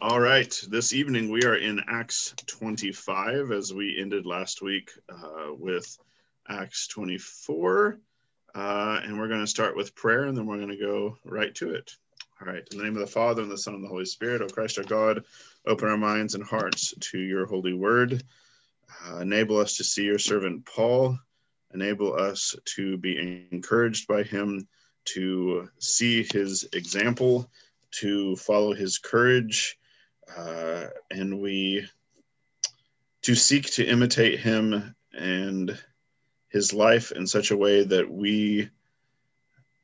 All right. This evening we are in Acts 25 as we ended last week uh, with Acts 24. Uh, and we're going to start with prayer and then we're going to go right to it. All right. In the name of the Father and the Son and the Holy Spirit, O Christ our God, open our minds and hearts to your holy word. Uh, enable us to see your servant Paul. Enable us to be encouraged by him, to see his example, to follow his courage, uh, and we to seek to imitate him and his life in such a way that we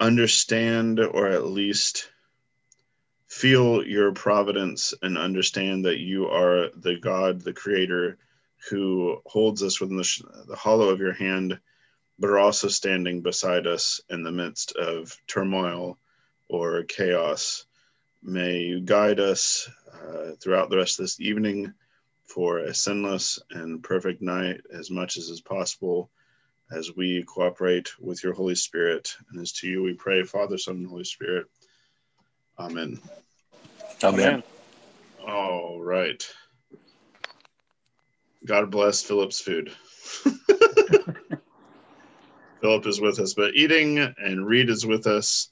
understand or at least feel your providence and understand that you are the God, the creator who holds us within the, the hollow of your hand, but are also standing beside us in the midst of turmoil or chaos. May you guide us uh, throughout the rest of this evening for a sinless and perfect night as much as is possible as we cooperate with your Holy Spirit. And as to you we pray, Father, Son, and Holy Spirit. Amen. Amen. All right. God bless Philip's food. Philip is with us, but eating, and Reed is with us.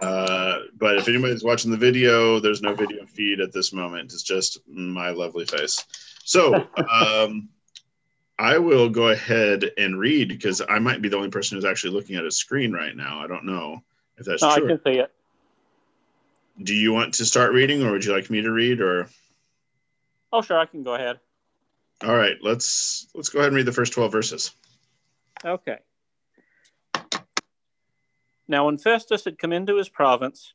Uh, but if anybody's watching the video, there's no video feed at this moment. It's just my lovely face. So um, I will go ahead and read because I might be the only person who's actually looking at a screen right now. I don't know if that's no, true. I can see it. Do you want to start reading, or would you like me to read? Or oh, sure, I can go ahead. All right, let's let's go ahead and read the first twelve verses. Okay. Now, when Festus had come into his province,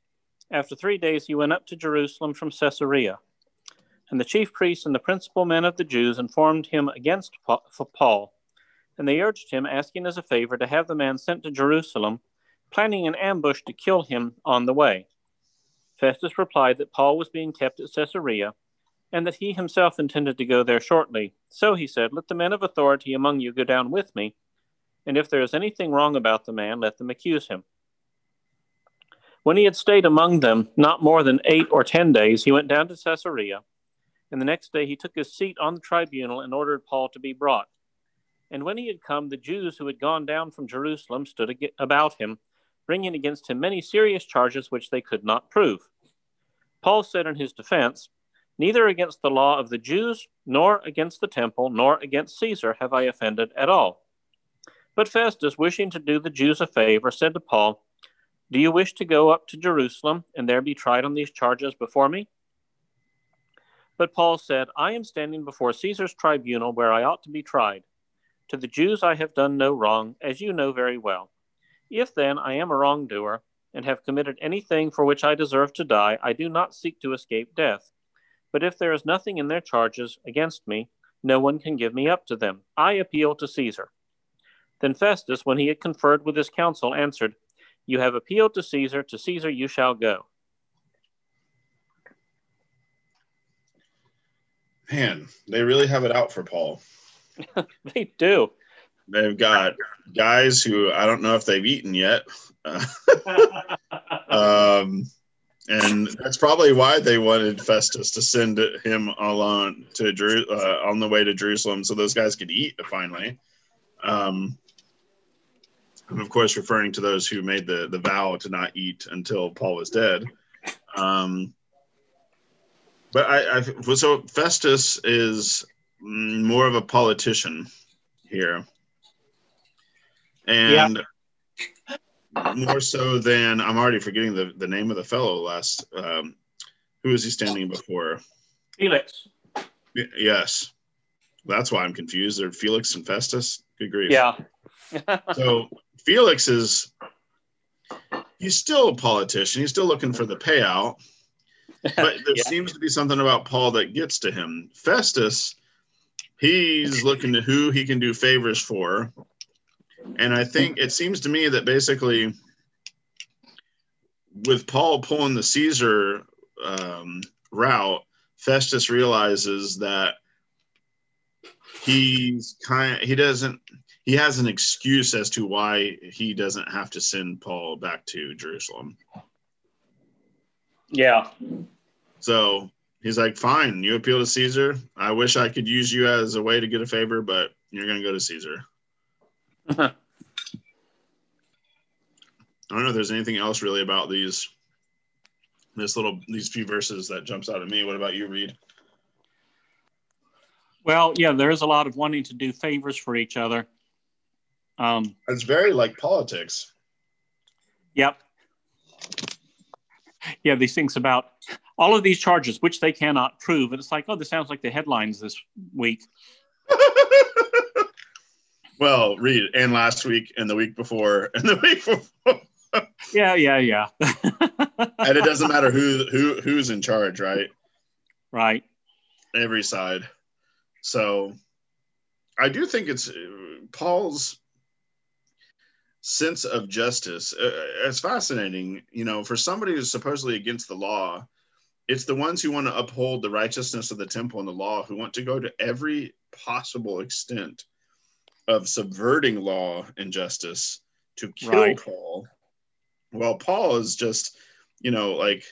after three days he went up to Jerusalem from Caesarea. And the chief priests and the principal men of the Jews informed him against Paul. And they urged him, asking as a favor to have the man sent to Jerusalem, planning an ambush to kill him on the way. Festus replied that Paul was being kept at Caesarea, and that he himself intended to go there shortly. So he said, Let the men of authority among you go down with me, and if there is anything wrong about the man, let them accuse him. When he had stayed among them not more than eight or ten days, he went down to Caesarea, and the next day he took his seat on the tribunal and ordered Paul to be brought. And when he had come, the Jews who had gone down from Jerusalem stood about him, bringing against him many serious charges which they could not prove. Paul said in his defense, Neither against the law of the Jews, nor against the temple, nor against Caesar have I offended at all. But Festus, wishing to do the Jews a favor, said to Paul, do you wish to go up to Jerusalem and there be tried on these charges before me? But Paul said, I am standing before Caesar's tribunal where I ought to be tried. To the Jews I have done no wrong, as you know very well. If then I am a wrongdoer and have committed anything for which I deserve to die, I do not seek to escape death. But if there is nothing in their charges against me, no one can give me up to them. I appeal to Caesar. Then Festus, when he had conferred with his council, answered, you have appealed to Caesar, to Caesar you shall go. Man, they really have it out for Paul. they do. They've got guys who I don't know if they've eaten yet. um, and that's probably why they wanted Festus to send him alone to Jeru- uh, on the way to Jerusalem so those guys could eat finally. Um, I'm of course referring to those who made the, the vow to not eat until Paul was dead. Um, but I, I so Festus is more of a politician here, and yeah. more so than I'm already forgetting the, the name of the fellow last. Um, who is he standing before? Felix. Y- yes, that's why I'm confused. They're Felix and Festus. Good grief. Yeah. so Felix is he's still a politician. He's still looking for the payout. But there yeah. seems to be something about Paul that gets to him. Festus, he's looking to who he can do favors for. And I think it seems to me that basically with Paul pulling the Caesar um, route, Festus realizes that he's kind he doesn't he has an excuse as to why he doesn't have to send Paul back to Jerusalem. Yeah. So he's like, fine, you appeal to Caesar. I wish I could use you as a way to get a favor, but you're going to go to Caesar. Uh-huh. I don't know if there's anything else really about these, this little, these few verses that jumps out at me. What about you, Reed? Well, yeah, there is a lot of wanting to do favors for each other. Um, it's very like politics. Yep. Yeah, these things about all of these charges, which they cannot prove. And it's like, oh, this sounds like the headlines this week. well, read and last week and the week before and the week before. yeah, yeah, yeah. and it doesn't matter who who who's in charge, right? Right. Every side. So I do think it's Paul's sense of justice. Uh, it's fascinating, you know, for somebody who's supposedly against the law it's the ones who want to uphold the righteousness of the temple and the law who want to go to every possible extent of subverting law and justice to kill right. Paul. While Paul is just, you know, like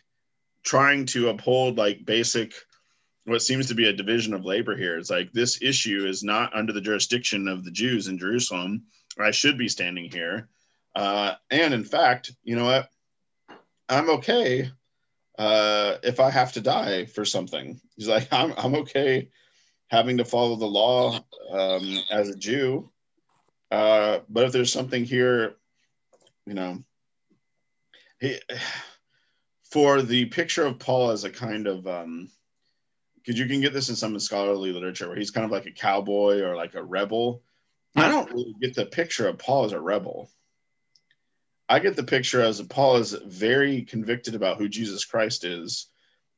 trying to uphold like basic what seems to be a division of labor here. It's like this issue is not under the jurisdiction of the Jews in Jerusalem. I should be standing here. Uh, and in fact, you know what? I'm okay uh, if I have to die for something. He's like, I'm, I'm okay having to follow the law um, as a Jew. Uh, but if there's something here, you know, he, for the picture of Paul as a kind of, um, because you can get this in some scholarly literature where he's kind of like a cowboy or like a rebel. I don't really get the picture of Paul as a rebel. I get the picture as Paul is very convicted about who Jesus Christ is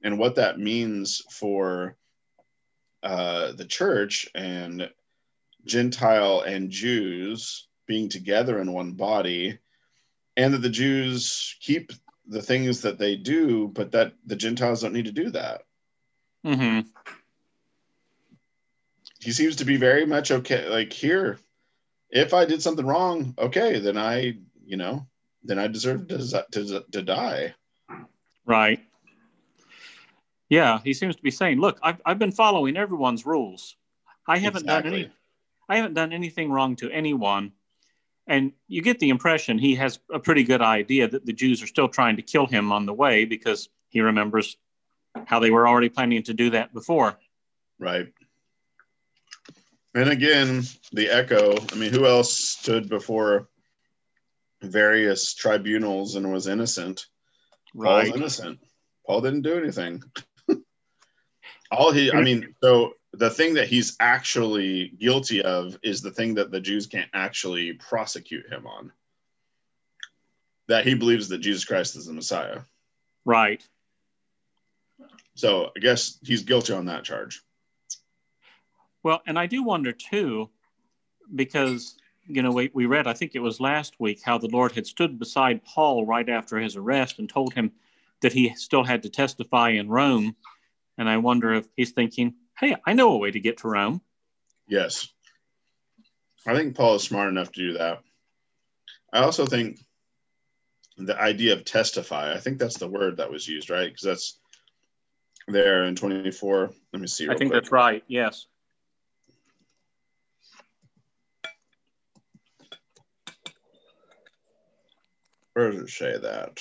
and what that means for uh, the church and Gentile and Jews being together in one body, and that the Jews keep the things that they do, but that the Gentiles don't need to do that. Mm-hmm. He seems to be very much okay. Like here, if I did something wrong, okay, then I, you know, then I deserve to, to, to die. Right. Yeah, he seems to be saying, "Look, I've, I've been following everyone's rules. I haven't exactly. done any, I haven't done anything wrong to anyone." And you get the impression he has a pretty good idea that the Jews are still trying to kill him on the way because he remembers how they were already planning to do that before. Right. And again, the echo. I mean, who else stood before various tribunals and was innocent. Right. Paul's innocent. Paul didn't do anything. All he, I mean, so the thing that he's actually guilty of is the thing that the Jews can't actually prosecute him on. That he believes that Jesus Christ is the Messiah. Right. So I guess he's guilty on that charge. Well, and I do wonder too, because you know, we, we read, I think it was last week, how the Lord had stood beside Paul right after his arrest and told him that he still had to testify in Rome. And I wonder if he's thinking, hey, I know a way to get to Rome. Yes. I think Paul is smart enough to do that. I also think the idea of testify, I think that's the word that was used, right? Because that's there in 24. Let me see. I think quick. that's right. Yes. Where does it say that?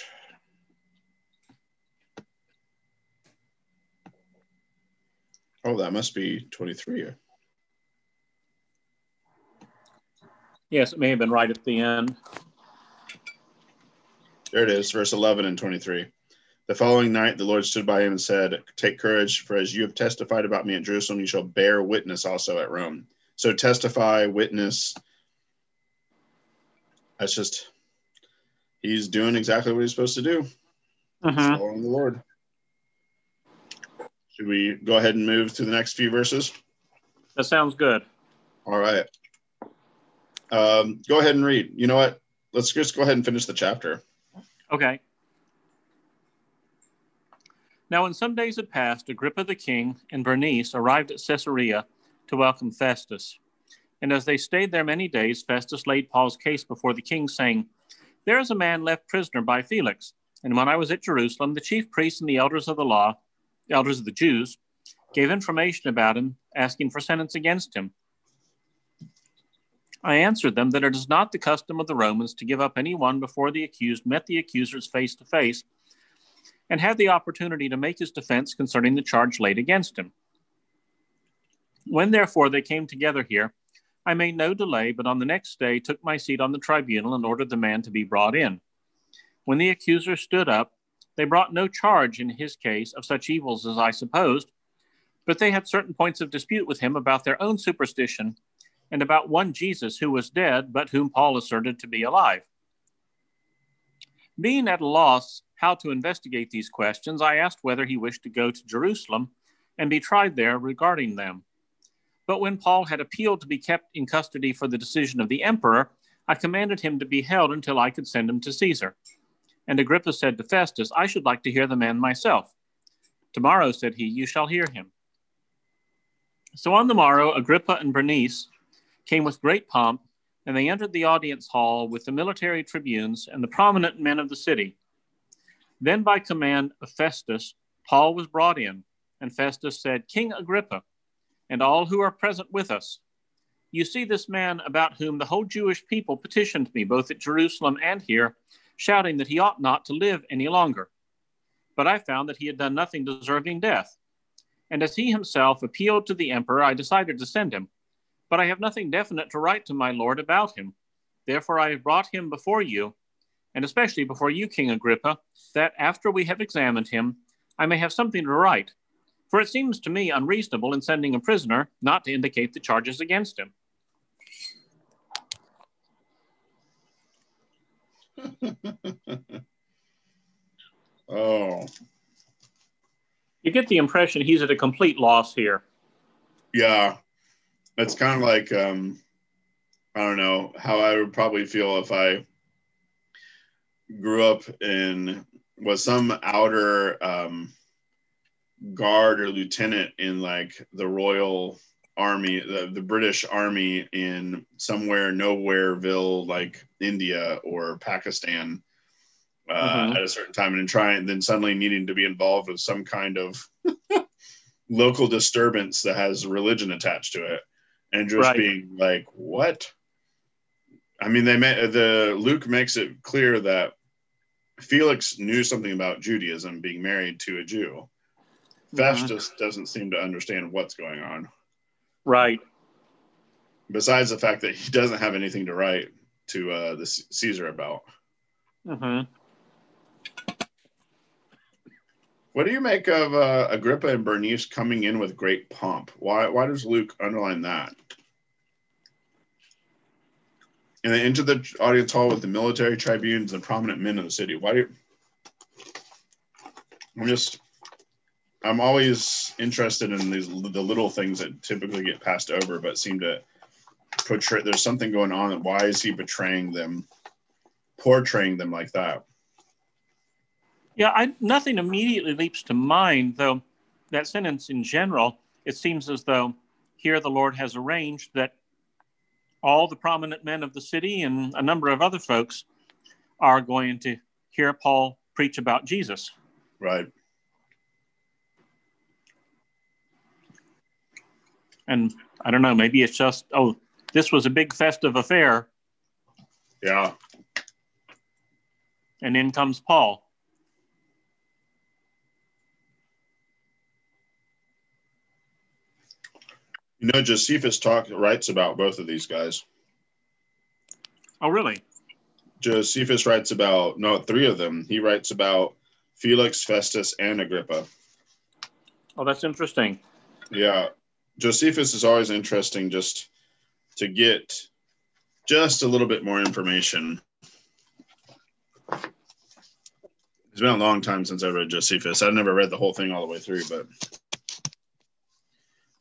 Oh, that must be 23. Yes, it may have been right at the end. There it is, verse 11 and 23. The following night, the Lord stood by him and said, Take courage, for as you have testified about me at Jerusalem, you shall bear witness also at Rome. So testify, witness. That's just he's doing exactly what he's supposed to do. Uh-huh. Following the Lord. Should we go ahead and move to the next few verses? That sounds good. All right. Um, go ahead and read. You know what? Let's just go ahead and finish the chapter. Okay. Now, when some days had passed, Agrippa the king and Bernice arrived at Caesarea to welcome Festus. And as they stayed there many days, Festus laid Paul's case before the king, saying, there is a man left prisoner by Felix. And when I was at Jerusalem, the chief priests and the elders of the law the elders of the Jews, gave information about him, asking for sentence against him. I answered them that it is not the custom of the Romans to give up any one before the accused met the accusers face to face and had the opportunity to make his defense concerning the charge laid against him. When therefore they came together here, I made no delay, but on the next day took my seat on the tribunal and ordered the man to be brought in. When the accuser stood up, they brought no charge in his case of such evils as I supposed, but they had certain points of dispute with him about their own superstition and about one Jesus who was dead, but whom Paul asserted to be alive. Being at a loss how to investigate these questions, I asked whether he wished to go to Jerusalem and be tried there regarding them. But when Paul had appealed to be kept in custody for the decision of the emperor, I commanded him to be held until I could send him to Caesar. And Agrippa said to Festus, I should like to hear the man myself. Tomorrow, said he, you shall hear him. So on the morrow, Agrippa and Bernice came with great pomp, and they entered the audience hall with the military tribunes and the prominent men of the city. Then, by command of Festus, Paul was brought in, and Festus said, King Agrippa, and all who are present with us, you see this man about whom the whole Jewish people petitioned me, both at Jerusalem and here, shouting that he ought not to live any longer. But I found that he had done nothing deserving death. And as he himself appealed to the emperor, I decided to send him but I have nothing definite to write to my lord about him. Therefore, I have brought him before you, and especially before you, King Agrippa, that after we have examined him, I may have something to write. For it seems to me unreasonable in sending a prisoner not to indicate the charges against him. oh. You get the impression he's at a complete loss here. Yeah it's kind of like um, I don't know how I would probably feel if I grew up in was some outer um, guard or lieutenant in like the Royal Army, the, the British Army in somewhere nowhereville like India or Pakistan uh, mm-hmm. at a certain time, and trying then suddenly needing to be involved with some kind of local disturbance that has religion attached to it and just right. being like, what? I mean, they met the Luke makes it clear that Felix knew something about Judaism, being married to a Jew. Mm-hmm. Festus doesn't seem to understand what's going on. Right. Besides the fact that he doesn't have anything to write to uh, the Caesar about. Mm-hmm. What do you make of uh, Agrippa and Bernice coming in with great pomp? Why why does Luke underline that? And then into the audience hall with the military tribunes and prominent men of the city. Why do you, I'm just I'm always interested in these the little things that typically get passed over, but seem to portray. There's something going on. Why is he betraying them, portraying them like that? Yeah, I, nothing immediately leaps to mind, though that sentence in general, it seems as though here the Lord has arranged that all the prominent men of the city and a number of other folks are going to hear Paul preach about Jesus. Right. And I don't know, maybe it's just, oh, this was a big festive affair. Yeah. And in comes Paul. You know, Josephus talk writes about both of these guys. Oh, really? Josephus writes about no three of them. He writes about Felix, Festus, and Agrippa. Oh, that's interesting. Yeah, Josephus is always interesting just to get just a little bit more information. It's been a long time since I read Josephus. I've never read the whole thing all the way through, but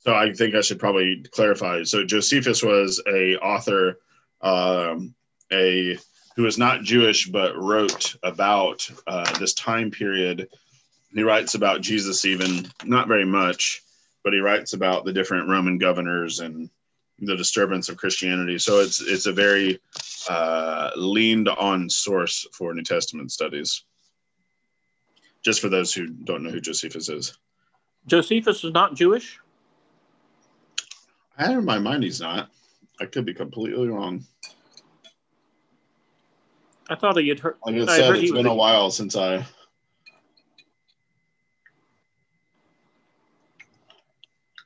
so I think I should probably clarify. So Josephus was a author, um, a who was not Jewish but wrote about uh, this time period. He writes about Jesus, even not very much, but he writes about the different Roman governors and the disturbance of Christianity. So it's it's a very uh, leaned on source for New Testament studies. Just for those who don't know who Josephus is. Josephus is not Jewish? I have in my mind he's not. I could be completely wrong. I thought he had heard. Like I I said, heard it's he been a while since I.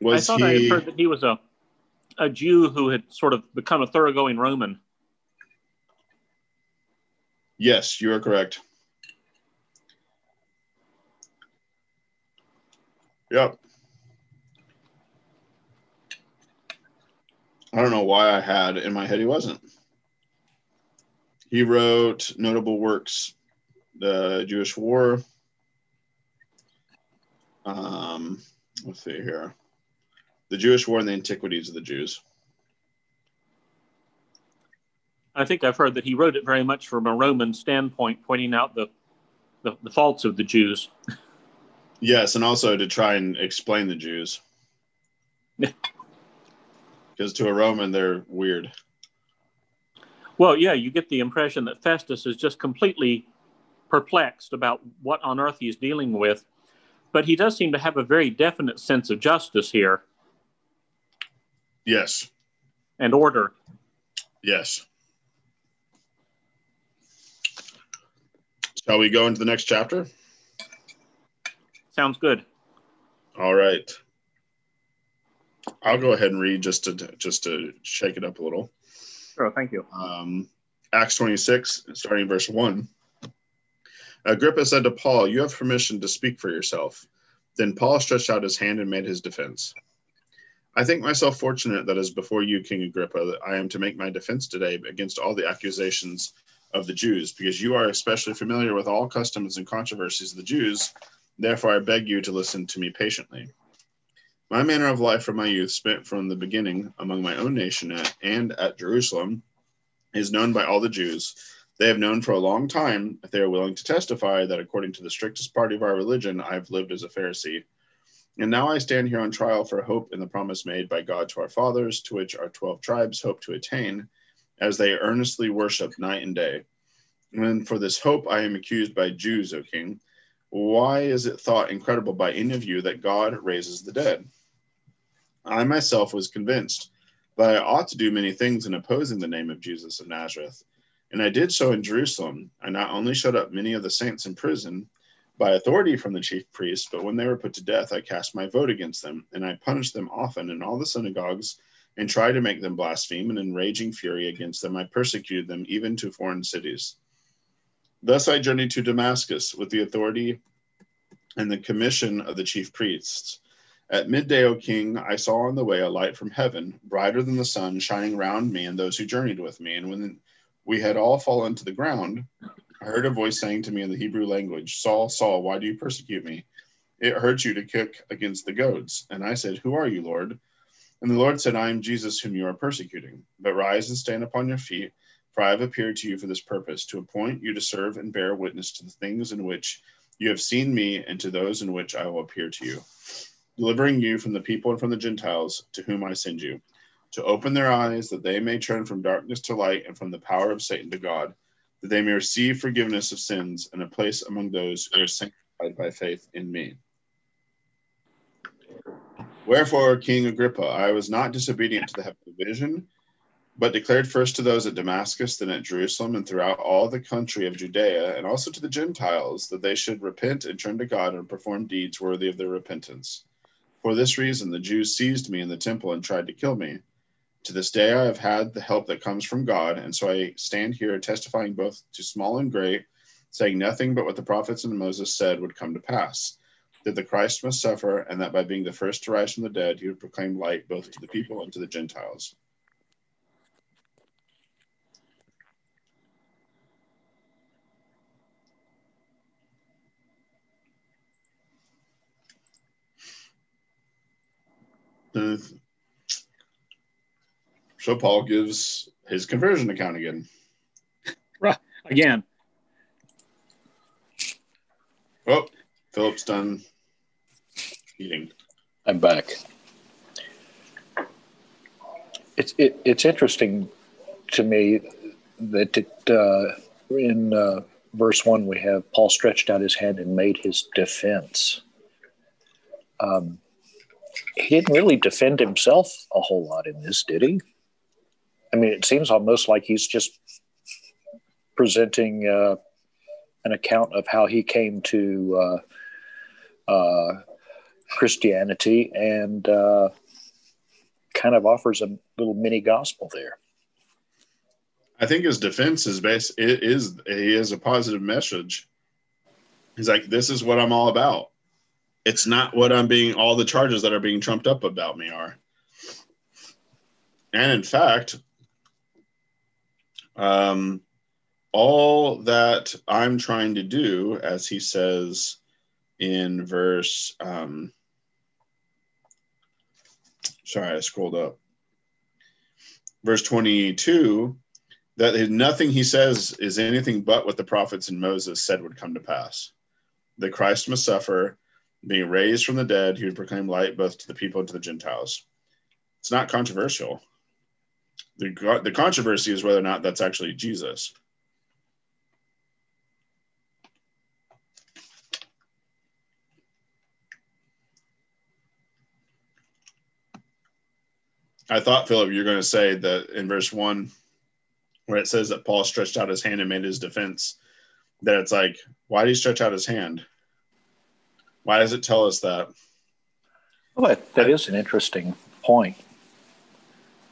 Was I thought I had heard that he was a a Jew who had sort of become a thoroughgoing Roman. Yes, you are correct. Yep. I don't know why I had in my head he wasn't. He wrote notable works, the Jewish War. Um, let's see here, the Jewish War and the Antiquities of the Jews. I think I've heard that he wrote it very much from a Roman standpoint, pointing out the the, the faults of the Jews. Yes, and also to try and explain the Jews. Because to a Roman, they're weird. Well, yeah, you get the impression that Festus is just completely perplexed about what on earth he's dealing with, but he does seem to have a very definite sense of justice here Yes, and order. yes. Shall we go into the next chapter? Sounds good. All right. I'll go ahead and read just to just to shake it up a little. Oh, thank you. um, Acts 26, starting verse 1. Agrippa said to Paul, You have permission to speak for yourself. Then Paul stretched out his hand and made his defense. I think myself fortunate that as before you, King Agrippa, that I am to make my defense today against all the accusations of the Jews, because you are especially familiar with all customs and controversies of the Jews. Therefore, I beg you to listen to me patiently. My manner of life from my youth, spent from the beginning among my own nation at, and at Jerusalem, is known by all the Jews. They have known for a long time, if they are willing to testify, that according to the strictest party of our religion, I have lived as a Pharisee. And now I stand here on trial for hope in the promise made by God to our fathers, to which our twelve tribes hope to attain, as they earnestly worship night and day. And for this hope I am accused by Jews, O king. Why is it thought incredible by any of you that God raises the dead? I myself was convinced that I ought to do many things in opposing the name of Jesus of Nazareth. And I did so in Jerusalem. I not only shut up many of the saints in prison by authority from the chief priests, but when they were put to death, I cast my vote against them, and I punished them often in all the synagogues, and tried to make them blaspheme, and in raging fury against them, I persecuted them even to foreign cities. Thus I journeyed to Damascus with the authority and the commission of the chief priests. At midday, O king, I saw on the way a light from heaven, brighter than the sun, shining round me and those who journeyed with me. And when we had all fallen to the ground, I heard a voice saying to me in the Hebrew language, Saul, Saul, why do you persecute me? It hurts you to kick against the goads. And I said, Who are you, Lord? And the Lord said, I am Jesus whom you are persecuting. But rise and stand upon your feet, for I have appeared to you for this purpose, to appoint you to serve and bear witness to the things in which you have seen me, and to those in which I will appear to you, delivering you from the people and from the Gentiles to whom I send you, to open their eyes that they may turn from darkness to light and from the power of Satan to God, that they may receive forgiveness of sins and a place among those who are sanctified by faith in me. Wherefore, King Agrippa, I was not disobedient to the heavenly vision, but declared first to those at Damascus, then at Jerusalem, and throughout all the country of Judea, and also to the Gentiles, that they should repent and turn to God and perform deeds worthy of their repentance. For this reason, the Jews seized me in the temple and tried to kill me. To this day, I have had the help that comes from God, and so I stand here testifying both to small and great, saying nothing but what the prophets and Moses said would come to pass that the Christ must suffer, and that by being the first to rise from the dead, he would proclaim light both to the people and to the Gentiles. Uh, So Paul gives his conversion account again. Right Again, Oh, Philip's done eating. I'm back. It's it, it's interesting to me that it, uh, in uh, verse one we have Paul stretched out his hand and made his defense. um, he didn't really defend himself a whole lot in this, did he? I mean, it seems almost like he's just presenting uh, an account of how he came to uh, uh, Christianity and uh, kind of offers a little mini gospel there. I think his defense is base it is he is a positive message. He's like, this is what I'm all about. It's not what I'm being all the charges that are being trumped up about me are. And in fact, um, all that I'm trying to do, as he says in verse, um, sorry, I scrolled up, verse 22, that nothing he says is anything but what the prophets and Moses said would come to pass. That Christ must suffer, being raised from the dead, he would proclaim light both to the people and to the Gentiles. It's not controversial. The, the controversy is whether or not that's actually Jesus. I thought, Philip, you're going to say that in verse one, where it says that Paul stretched out his hand and made his defense, that it's like, why did he stretch out his hand? Why does it tell us that? Well, that is an interesting point.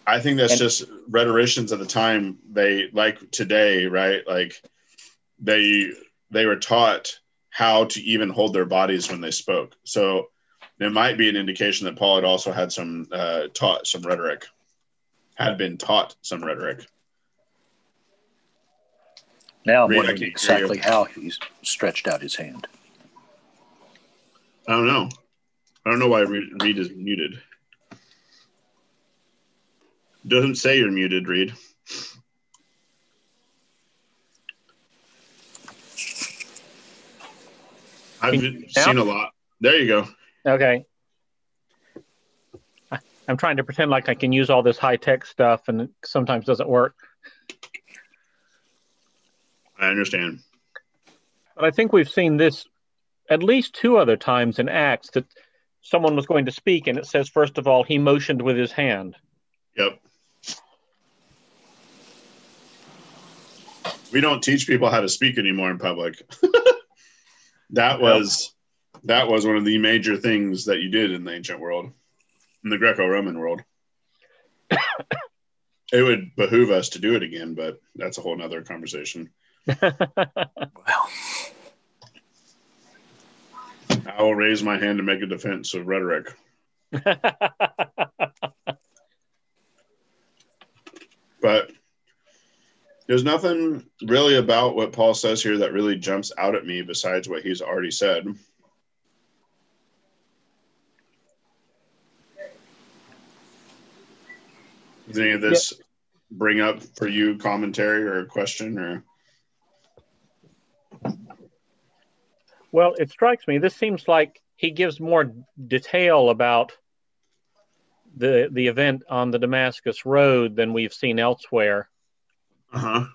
I think that's and, just rhetoricians at the time. They like today, right? Like they they were taught how to even hold their bodies when they spoke. So there might be an indication that Paul had also had some uh, taught some rhetoric, had been taught some rhetoric. Now I'm wondering exactly how he's stretched out his hand. I don't know. I don't know why Reed is muted. Doesn't say you're muted, Reed. I've seen a lot. There you go. Okay. I'm trying to pretend like I can use all this high tech stuff, and it sometimes doesn't work. I understand. But I think we've seen this at least two other times in Acts that someone was going to speak, and it says, first of all, he motioned with his hand. Yep. We don't teach people how to speak anymore in public. that was that was one of the major things that you did in the ancient world, in the Greco-Roman world. it would behoove us to do it again, but that's a whole nother conversation well, I will raise my hand to make a defense of rhetoric. but there's nothing really about what Paul says here that really jumps out at me besides what he's already said. Does any of this bring up for you commentary or a question or? Well, it strikes me this seems like he gives more detail about the the event on the Damascus Road than we've seen elsewhere. Uh huh.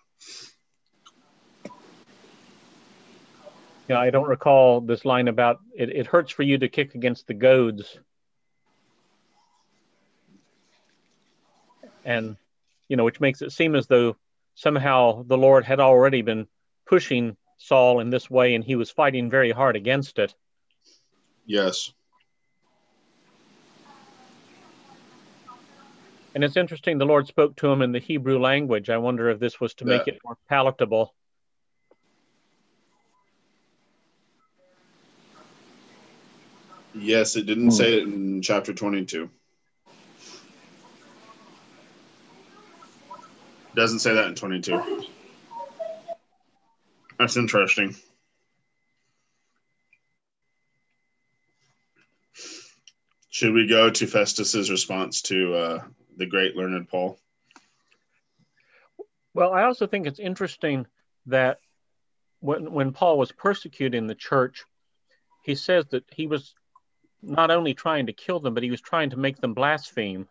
Yeah, I don't recall this line about it, it hurts for you to kick against the goads. And, you know, which makes it seem as though somehow the Lord had already been pushing Saul in this way, and he was fighting very hard against it. Yes. And it's interesting, the Lord spoke to him in the Hebrew language. I wonder if this was to make it more palatable. Yes, it didn't hmm. say it in chapter 22. Doesn't say that in 22. That's interesting. Should we go to Festus's response to uh, the great learned Paul? Well, I also think it's interesting that when when Paul was persecuting the church, he says that he was not only trying to kill them, but he was trying to make them blaspheme.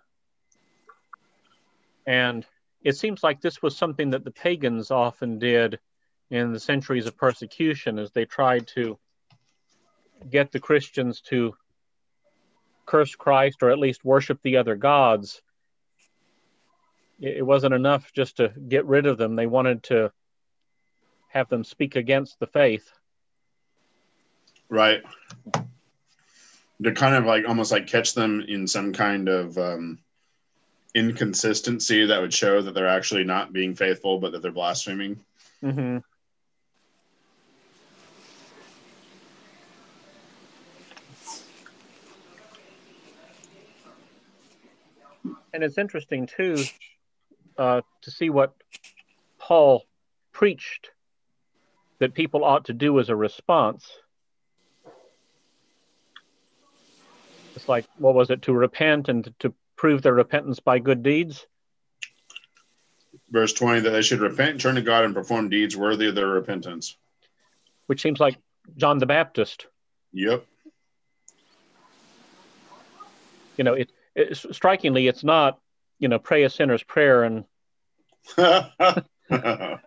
And it seems like this was something that the pagans often did in the centuries of persecution as they tried to get the Christians to curse Christ or at least worship the other gods. It wasn't enough just to get rid of them. They wanted to have them speak against the faith. Right. To kind of like almost like catch them in some kind of um, inconsistency that would show that they're actually not being faithful, but that they're blaspheming. Mm-hmm. And it's interesting too uh, to see what Paul preached that people ought to do as a response. It's like, what was it, to repent and to, prove their repentance by good deeds? Verse 20 that they should repent, turn to God, and perform deeds worthy of their repentance. Which seems like John the Baptist. Yep. You know, it, it strikingly, it's not, you know, pray a sinner's prayer and. no,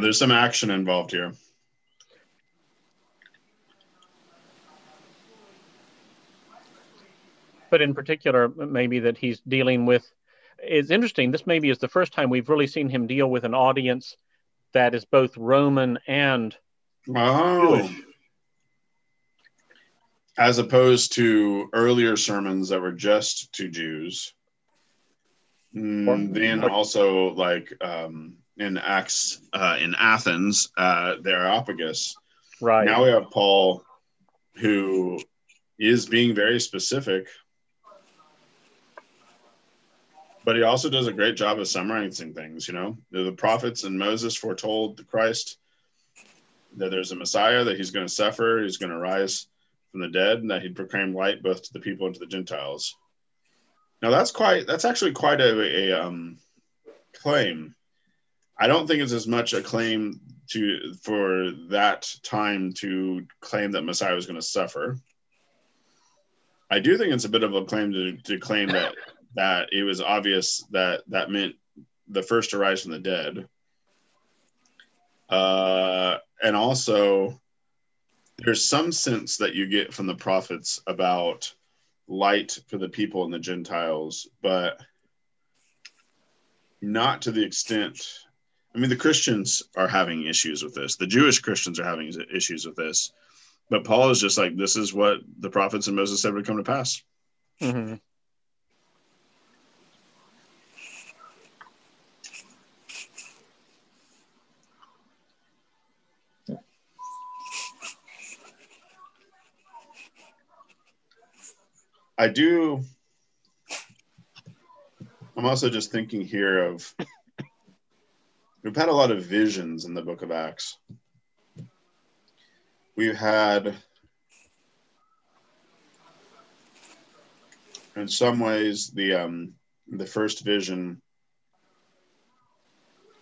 there's some action involved here. but in particular, maybe that he's dealing with. It's interesting. This maybe is the first time we've really seen him deal with an audience that is both Roman and oh. Jewish. As opposed to earlier sermons that were just to Jews. Mm, then also, like um, in Acts uh, in Athens, uh, the Areopagus. Right. Now we have Paul, who is being very specific but he also does a great job of summarizing things. You know, the prophets and Moses foretold the Christ that there's a Messiah, that he's going to suffer, he's going to rise from the dead, and that he'd proclaim light both to the people and to the Gentiles. Now that's quite that's actually quite a, a um, claim. I don't think it's as much a claim to for that time to claim that Messiah was going to suffer. I do think it's a bit of a claim to, to claim that that it was obvious that that meant the first to rise from the dead. Uh, and also, there's some sense that you get from the prophets about light for the people and the Gentiles, but not to the extent. I mean, the Christians are having issues with this. The Jewish Christians are having issues with this. But Paul is just like, this is what the prophets and Moses said would come to pass. Mm-hmm. I do. I'm also just thinking here of we've had a lot of visions in the book of Acts. We've had, in some ways, the um, the first vision,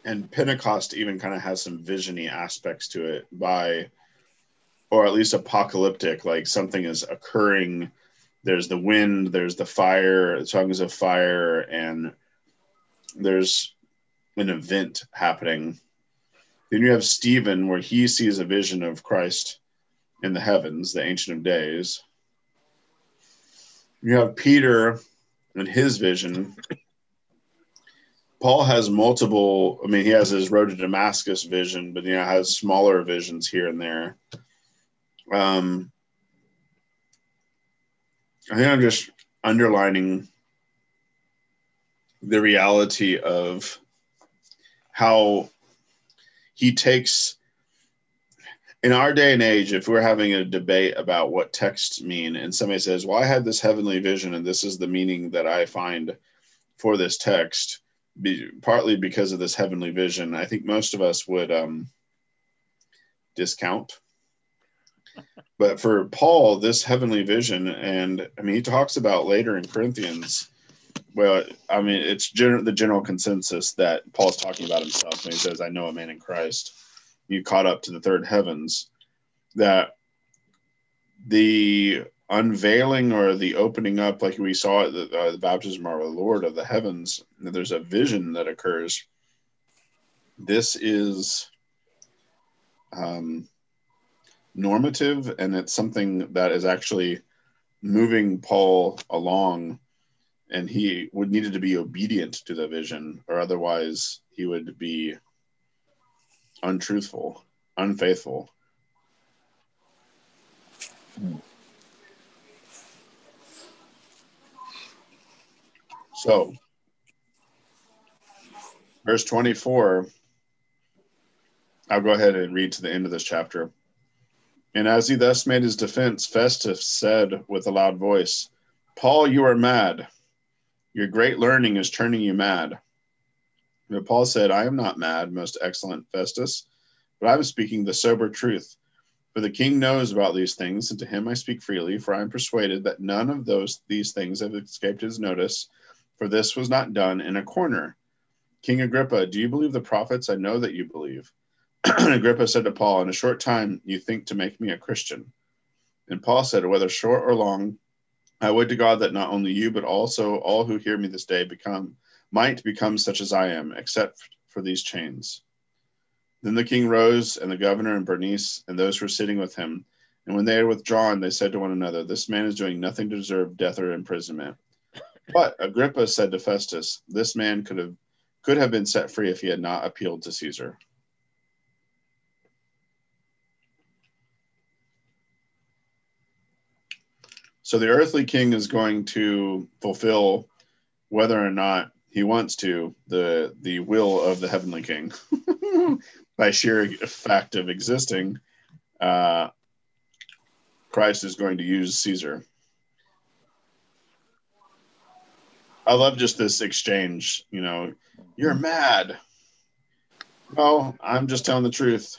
and Pentecost even kind of has some visiony aspects to it by, or at least apocalyptic, like something is occurring there's the wind, there's the fire, the tongues of fire, and there's an event happening. Then you have Stephen, where he sees a vision of Christ in the heavens, the Ancient of Days. You have Peter and his vision. Paul has multiple, I mean, he has his road to Damascus vision, but you know, has smaller visions here and there. Um, I think I'm just underlining the reality of how he takes in our day and age if we're having a debate about what texts mean and somebody says well i had this heavenly vision and this is the meaning that i find for this text be, partly because of this heavenly vision i think most of us would um, discount but for Paul, this heavenly vision, and I mean, he talks about later in Corinthians. Well, I mean, it's gen- the general consensus that Paul's talking about himself when he says, "I know a man in Christ." You caught up to the third heavens. That the unveiling or the opening up, like we saw at the, uh, the baptism of our Lord of the heavens, there's a vision that occurs. This is um, normative and it's something that is actually moving Paul along and he would needed to be obedient to the vision or otherwise he would be untruthful unfaithful. So verse 24 i'll go ahead and read to the end of this chapter and as he thus made his defense festus said with a loud voice paul you are mad your great learning is turning you mad. But Paul said, I am not mad, most excellent Festus, but I am speaking the sober truth. For the king knows about these things, and to him I speak freely, for I am persuaded that none of those these things have escaped his notice, for this was not done in a corner. King Agrippa, do you believe the prophets? I know that you believe. Agrippa said to Paul, In a short time you think to make me a Christian. And Paul said, Whether short or long, I would to God that not only you, but also all who hear me this day become might become such as I am, except for these chains. Then the king rose, and the governor and Bernice, and those who were sitting with him. And when they had withdrawn, they said to one another, This man is doing nothing to deserve death or imprisonment. But Agrippa said to Festus, This man could have could have been set free if he had not appealed to Caesar. So the earthly king is going to fulfill whether or not he wants to the the will of the heavenly king by sheer fact of existing. Uh, Christ is going to use Caesar. I love just this exchange. You know, you're mad. No, I'm just telling the truth.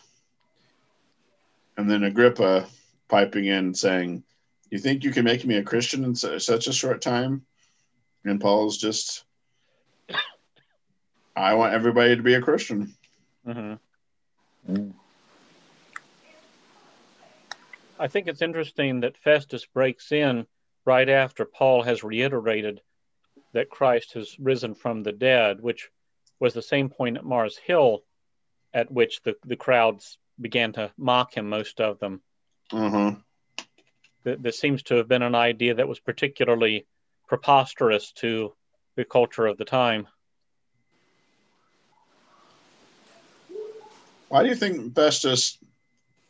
And then Agrippa piping in saying, you think you can make me a Christian in such a short time? And Paul's just, I want everybody to be a Christian. Mm-hmm. Mm. I think it's interesting that Festus breaks in right after Paul has reiterated that Christ has risen from the dead, which was the same point at Mars Hill at which the, the crowds began to mock him, most of them. Uh-huh that there seems to have been an idea that was particularly preposterous to the culture of the time. Why do you think Festus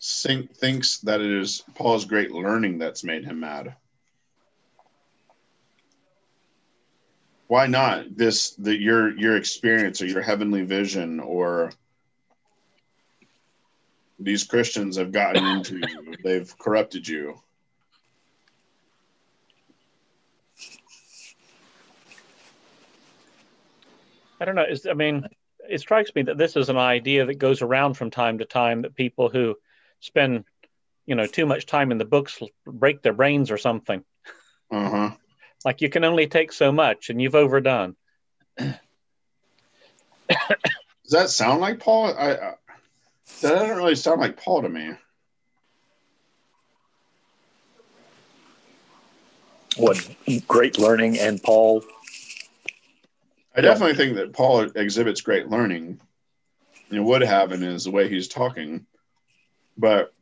think, thinks that it is Paul's great learning that's made him mad? Why not this the your your experience or your heavenly vision or these Christians have gotten into you, they've corrupted you. I don't know. Is I mean, it strikes me that this is an idea that goes around from time to time that people who spend, you know, too much time in the books break their brains or something. Uh-huh. like you can only take so much, and you've overdone. Does that sound like Paul? I, I that doesn't really sound like Paul to me. What great learning and Paul I definitely think that Paul exhibits great learning. You know, would have in his the way he's talking, but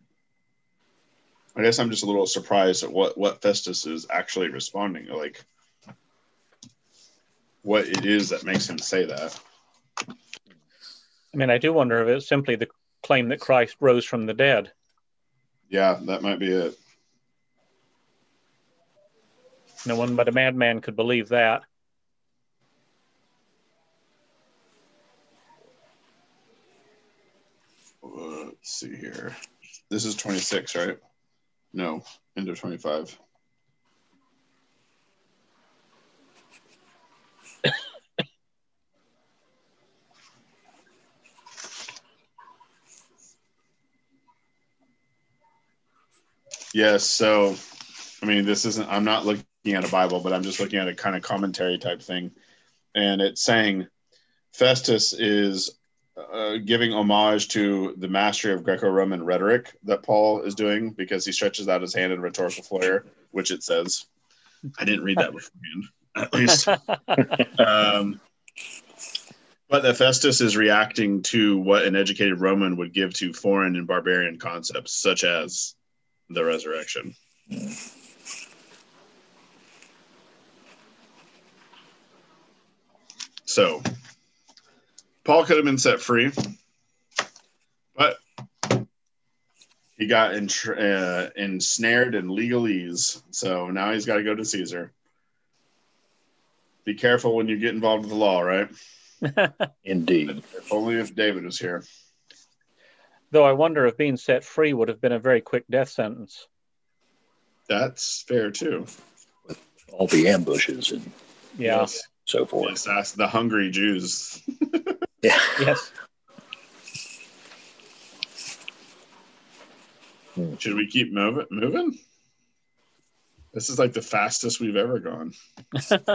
I guess I'm just a little surprised at what what Festus is actually responding. To like, what it is that makes him say that. I mean, I do wonder if it's simply the claim that Christ rose from the dead. Yeah, that might be it. No one but a madman could believe that. Uh, let's see here. This is 26, right? No, end of 25. yes, so I mean, this isn't, I'm not looking at a Bible, but I'm just looking at a kind of commentary type thing. And it's saying Festus is uh, giving homage to the mastery of Greco-Roman rhetoric that Paul is doing because he stretches out his hand in rhetorical flair, which it says. I didn't read that beforehand, at least. um, but that Festus is reacting to what an educated Roman would give to foreign and barbarian concepts, such as the resurrection. So, Paul could have been set free, but he got entr- uh, ensnared in legalese. So now he's got to go to Caesar. Be careful when you get involved with the law, right? Indeed. If only if David was here. Though I wonder if being set free would have been a very quick death sentence. That's fair too. With all the ambushes and Yeah. Yes, so forth. yes that's the hungry Jews. Yeah. Yes. Should we keep moving? Moving? This is like the fastest we've ever gone.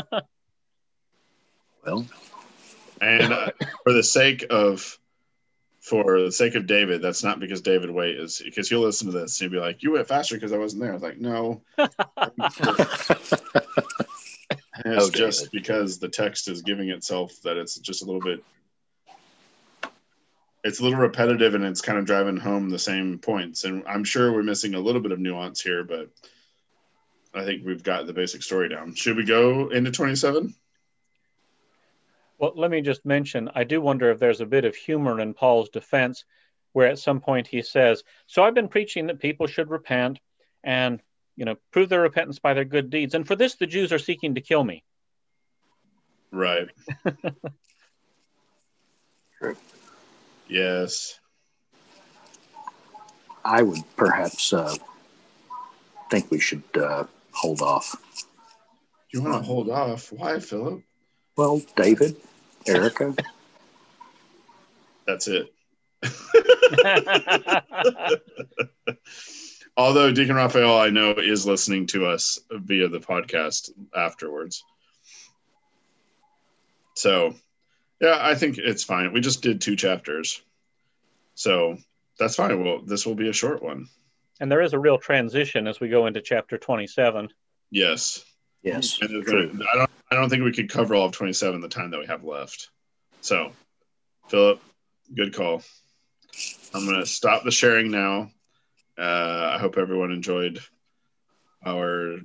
Well, And uh, for the sake of, for the sake of David, that's not because David Wait is because he'll listen to this and he'll be like, "You went faster because I wasn't there." I was like, "No, it's Oh, just David. because the text is giving itself that it's just a little bit it's a little repetitive and it's kind of driving home the same points and i'm sure we're missing a little bit of nuance here but i think we've got the basic story down should we go into 27 Well, let me just mention I do wonder if there's a bit of humor in Paul's defense, where at some point he says, So I've been preaching that people should repent and, you know, prove their repentance by their good deeds. And for this, the Jews are seeking to kill me. right True. Yes. I would perhaps uh, think we should uh, hold off. you want to hold off? Why philip? Well, David, Erica, that's it. Although deacon raphael i know is listening to us via the podcast afterwards. So yeah i think it's fine. We just did two chapters. So that's fine. Well this will be a short one. And there is a real transition as we go into chapter 27. yes. Yes, and true. gonna- i don't i don't think we could cover all of 27 the time that we have left. So philip good call. I'm going to stop the sharing now. Uh, i hope everyone enjoyed our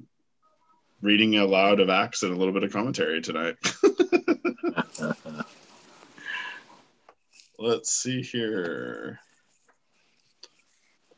reading aloud of acts and a little bit of commentary tonight let's see here